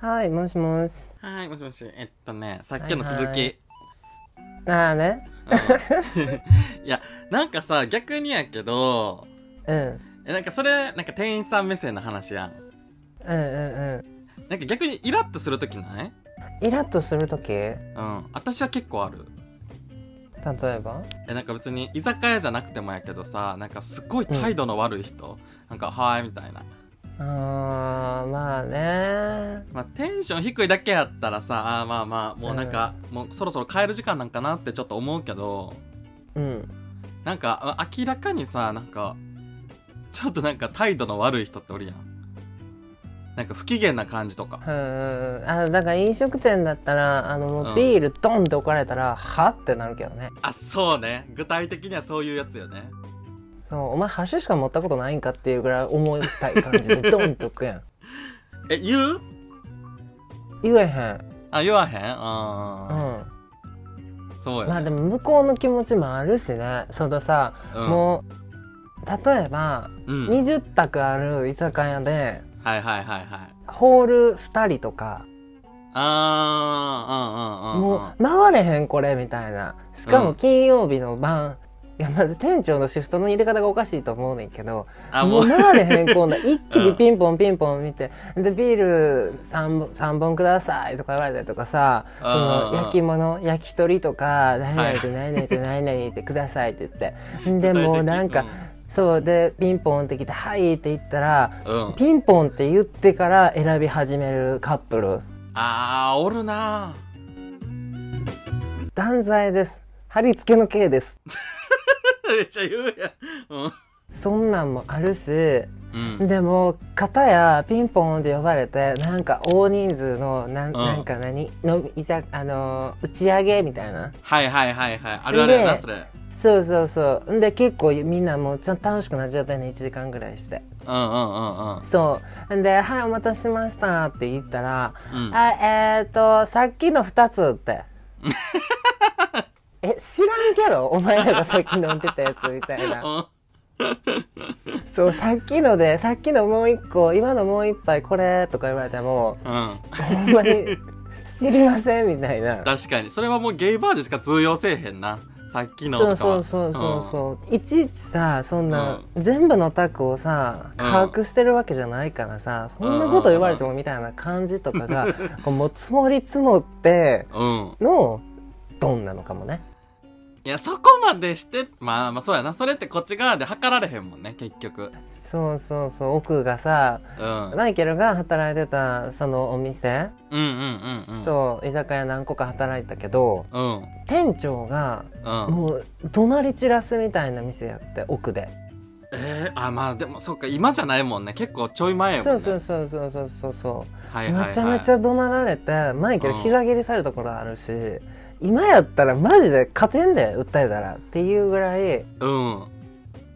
はい、もしもし。はい、もしもし。えっとね、さっきの続き。ああね。いや、なんかさ、逆にやけど、うん。えなんかそれ、なんか店員さん目線の話やん。うんうんうん。なんか逆にイラッとするときない？イラッとするとき例うん。私は結構ある。えば？え、なんか別に居酒屋じゃなくてもやけどさ、なんかすっごい態度の悪い人、なんか、はーいみたいな。あー、まあね。まあ、テンション低いだけやったらさ、あーまあまあ、もうなんか、もうそろそろ帰る時間なんかなってちょっと思うけど、うん。なんか、あ明らかにさ、なんか、ちょっとなんか態度の悪い人っておるやん。なんか不機嫌な感じとか。うん。あ、だから飲食店だったら、あの、ビールドンって置かれたら、は？ってなるけどね。あ、そうね。具体的にはそういうやつよね。そう、お前箸しか持ったことないんかっていうぐらい思いたい感じでドンって置くやん。え、言う？言えへん。あ、言わへん？うあん。ーそうよ、ね。まあでも向こうの気持ちもあるしね。そのさ、うん、もう、例えば、うん。20択ある居酒屋で、はいはいはいはい。ホール2人とか、あー、うんうんうんうん。もう回れへんこれみたいなしかうんも金曜日の晩、いやまず店長のシフトの入れ方がおかしいと思うねんけどあ、もう、もう回れへんこんな一気にピンポンピンポン見てでビール 3, 本3本くださいとか言われたりとかさそのうん焼き物焼き鳥とか何々とはい。何々と何々ってくださいって言ってでもうなんかそうでピンポンって来て「はい」って言ったらうん。ピンポンって言ってから選び始めるカップル。あー、おるな。断罪です。貼り付けの刑です めっちゃ言うやん。そんなんもあるしうん。うん。でも片やピンポンって呼ばれてなんか大人数のなん,、んなんか何？のいざあのー打ち上げみたいなはいはいはいはい。あるあるやな、でそれ。そうそうそうんで結構みんなもうちゃんと楽しくなっちゃったね1時間ぐらいしてうんうんうんうん。そうで「はいお待たせしました」って言ったら「うんあえっ、ー、とさっきの2つ」って え知らんけどお前らがさっき飲んでたやつみたいな うんそうさっきのでさっきのもう一個今のもう一杯これとか言われてもうん。ほんまに知りませんみたいな確かに。それはもうゲイバーでしか通用せえへんな。さっきのそうとかは。そうそうそうそう、いちいちさそんな、う全部のタクをさ把握してるわけじゃないからさ、そんなこと言われてもみたいな感じとかが、こうもう積もり積もってうん。のドンなのかもねいや、そこまでして、まあまあそうやな。それってこっち側で測られへんもんね、結局。そうそうそう奥がさうん。うんマイケルが働いてたそのお店、うんうんうん。そう居酒屋何個か働いたけどう。うん。店長がうん。もう怒鳴り散らすみたいな店やって奥で、えー、あ、まあでもそっか、今じゃないもんね。結構ちょい前やもんね。そうそうそうそうそうそうそうはいはいはい。めちゃめちゃ怒鳴られてマイケル膝蹴りされたことあるし、今やったらマジで勝てんで訴えたらっていうぐらい。うん。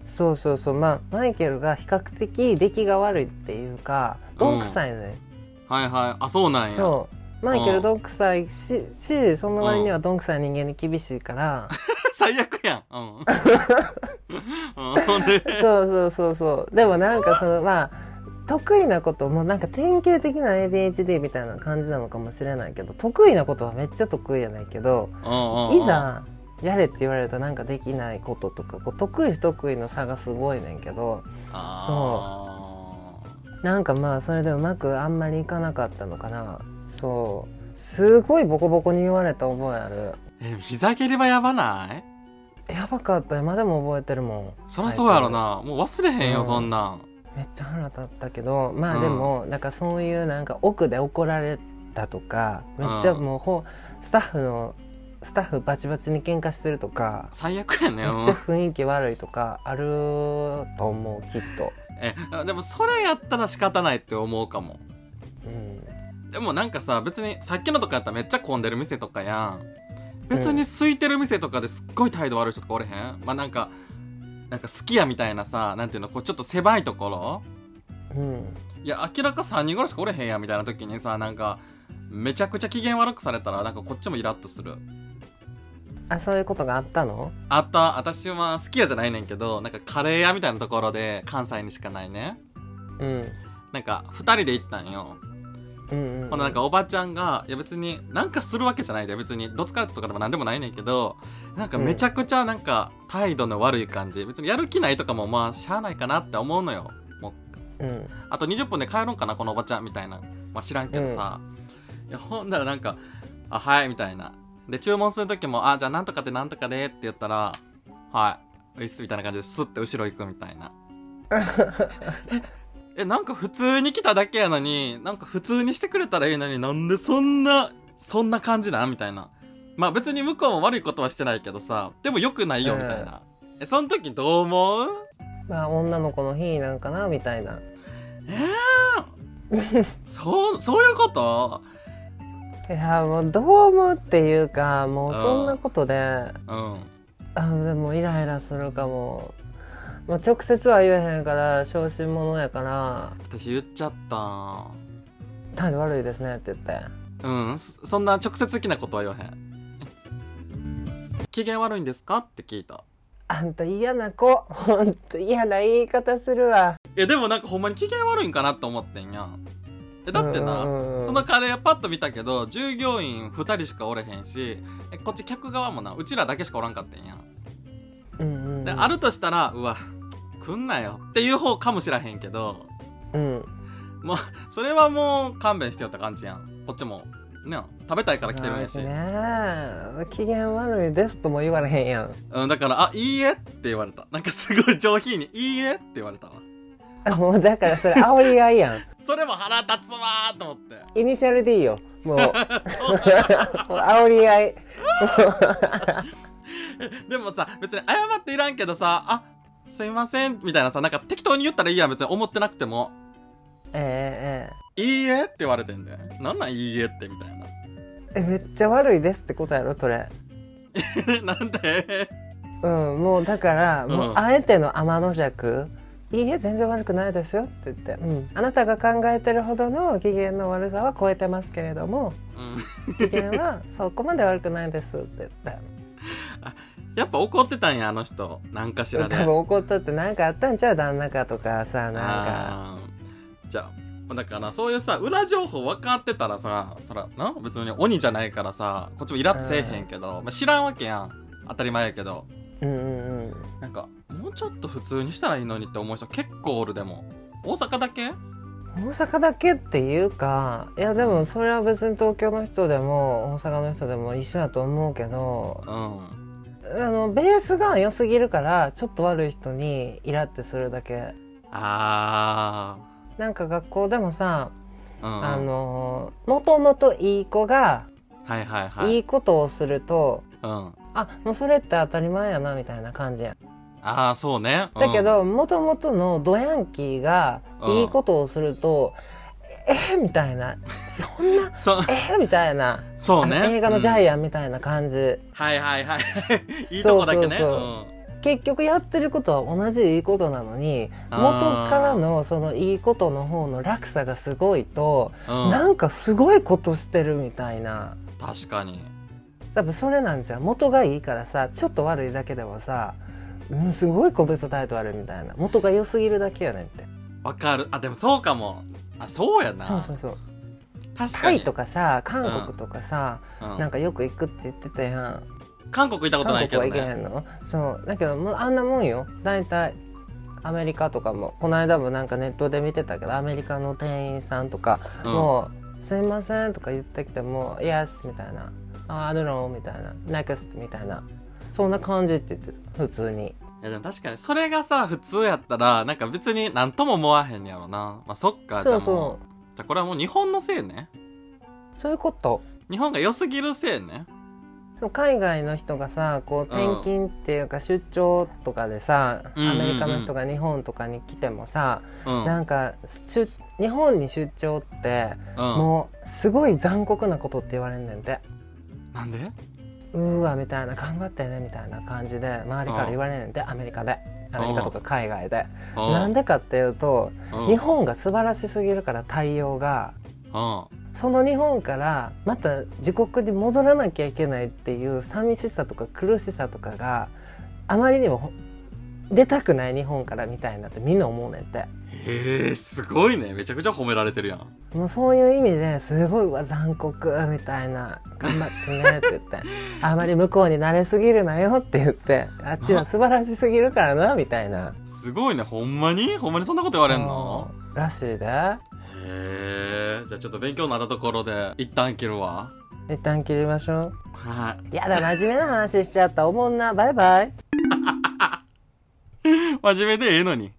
そうそうそう。まあマイケルが比較的出来が悪いっていうかどんくさいね、はいはい。あ、そうなんや。そう。マイケルどんくさいししその割にはどんくさい人間に厳しいから、最悪やん。うん。そうそうそうそう。でもなんかそのまあ得意なこともなんか典型的な ADHD みたいな感じなのかもしれないけど得意なことはめっちゃ得意やないけどいざやれって言われるとなんかできないこととかこう得意不得意の差がすごいねんけどあなんかまあそれでうまくあんまりいかなかったのかな。そう。すごいボコボコに言われた覚えある。ーえ膝蹴りはやばない？やばかった今でも覚えてるもん。そりゃそうやろな、もう忘れへんよ、うん。そんなんめっちゃ腹立ったけどまうん。あでも、なんかそういうなんか奥で怒られたとかめっちゃもうほスタッフのスタッフバチバチに喧嘩してるとか最悪やねうん。めっちゃ雰囲気悪いとかあると思うきっと。えでもそれやったら仕方ないって思うかも。うん。でもなんかさ別にさっきのとかやったらめっちゃ混んでる店とかやん。別に空いてる店とかですっごい態度悪い人とかおれへん？まあなんかなんか好きやみたいなさなんていうのこうちょっと狭いところ？うん。いや明らか3人ぐらいしかおれへんやみたいな時にさなんかめちゃくちゃ機嫌悪くされたらなんかこっちもイラッとする。あそういうことがあったの？あった。私は好きやじゃないねんけどなんかカレー屋みたいなところで関西にしかないね。うん。なんか2人で行ったんようんうんななんかおばちゃんがいや別になんかするわけじゃないで別にどつかれたとかでもなんでもないねんけどなんかめちゃくちゃなんか態度の悪い感じ。別にやる気ないとかもまあしゃあないかなって思うのよ。もううん。あと20分で帰ろうかなこのおばちゃんみたいな。まあ知らんけどさ、いやほんならなんか「あはい」みたいな。で注文する時も「あじゃあなんとかでなんとかで」って言ったら「はい」みたいな感じでスッて後ろ行くみたいな えなんか普通に来ただけやのになんか普通にしてくれたらいいのになんでそんなそんな感じなん？みたいな。まあ別に向こうも悪いことはしてないけどさでもよくないよみたいな、えその時どう思う？まあ女の子の日なんかなみたいな。えー、そうそういうこと？いやもうどう思うっていうかもうそんなことでうん。あでもイライラするかも、まあ、直接は言えへんから小心者やから。私言っちゃった「態度悪いですね」って言って。うんそそんな直接的なことは言わへん。機嫌悪いんですか？って聞いた「あんた嫌な子。ほんと嫌な言い方するわ。えでもなんかほんまに機嫌悪いんかなって思ってんや。えだってな、そのカレーパッと見たけど従業員2人しかおれへんしえこっち客側もなうちらだけしかおらんかったんや」うんであるとしたらうわ来んなよ。っていう方かもしらへんけどうん。それはもう勘弁してよって感じやん。こっちもね食べたいから来てるんやし、ね。え機嫌悪いですとも言われへんやん。うん、だから「あいいえ」って言われた。なんかすごい上品に「いいえ」って言われたわ。あもうだからそれ煽り合いやん。それも腹立つわーと思って。イニシャルでいいよ。もう。もう煽り合い でもさ別に謝っていらんけどさ「あすいません」みたいなさなんか適当に言ったらいいやん別に思ってなくても。ええ「いいえ」って言われてんで。なんなん「いいえ」ってみたいな。えええめっちゃ悪いですってことやろそれ。なんで？うんもうだから、うん。もうあえての天の弱。いいえ全然悪くないですよって言って、うん、あなたが考えてるほどの機嫌の悪さは超えてますけれども。うん。機嫌はそこまで悪くないですって言って やっぱ怒ってたんやあの人。なんかしらで。多分怒ったって何かあったんちゃう旦那かとかさなんか。じゃあだからそういうさ裏情報分かってたらさそらな別に鬼じゃないからさこっちもイラッとせえへんけど、まあ、知らんわけやん。当たり前やけど。うんうんうん。なんかもうちょっと普通にしたらいいのにって思う人結構おるでも。大阪だけ？大阪だけっていうかいやでもそれは別に東京の人でも大阪の人でも一緒だと思うけどうんあのベースが良すぎるからちょっと悪い人にイラってするだけ。あなんか学校でもさ、ーうん。あのもともといい子がはいはいはい。いいことをすると、うん。あもうそれって当たり前やなみたいな感じや。んああそうね。だけ、どもともとのドヤンキーがいいことをすると、えみたいなそんなうん、そうえみたいな。そうね。映画のジャン、イアンみたいな感じ、はいはいはい。いいとこだけね。結局やってることは同じいいことなのに元からのそのいいことの方の落差がすごいと、うん。うんなんかすごいことしてるみたいな。確かに。多分それなんじゃん。元がいいからさちょっと悪いだけでもさ、うん、すごいこの人態度悪いみたいな。元が良すぎるだけやねんって。わかる。あでもそうかも。あそうやな。そうそうそうタイとかさ韓国とかさ、うん。なんかよく行くって言ってたやん。韓国行ったことないけど韓国は行けへねんの？そう。だけどもうあんなもんよ。大体アメリカとかも。この間もなんかネットで見てたけどアメリカの店員さんとか、うん。もう「すいません」とか言ってきても「Yes」みたいな「あ don't know」みたいな「Next」みたいな。そんな感じって言ってた。普通に。いやでも確かにそれがさ普通やったらなんか別に何とも思わへんやろな。まあそっかじゃあそうもうそじゃあこれはもう日本のせいね。うそういうこと。日本が良すぎるせいね。そう海外の人がさこううん転勤っていうか出張とかでさ、うんアメリカの人が日本とかに来てもさ、うん。なんか出日本に出張ってうん。もうすごい残酷なことって言われんねんて。なんで？うーわみたいな頑張ってねみたいな感じで周りから言われんねんてアメリカでアメリカとか海外で。うんなんでかっていうとうん。日本が素晴らしすぎるから対応が。うん。その日本からまた自国に戻らなきゃいけないっていう寂しさとか苦しさとかがあまりにもほ出たくない日本からみたいなってみんな思うねんって。へえすごいね。めちゃくちゃ褒められてるやん。もうそういう意味ですごいうわ残酷みたいな。頑張ってねって言って。あまり向こうに慣れすぎるなよって言って。あっちは 素晴らしすぎるからなみたいな。すごいね。ほんまに？ほんまにそんなこと言われんの？うんらしいで。へえじゃあちょっと勉強になったところで一旦切るわ。一旦切りましょはい。やだ真面目な話しちゃった。おもんな。バイバイ 真面目でええのに。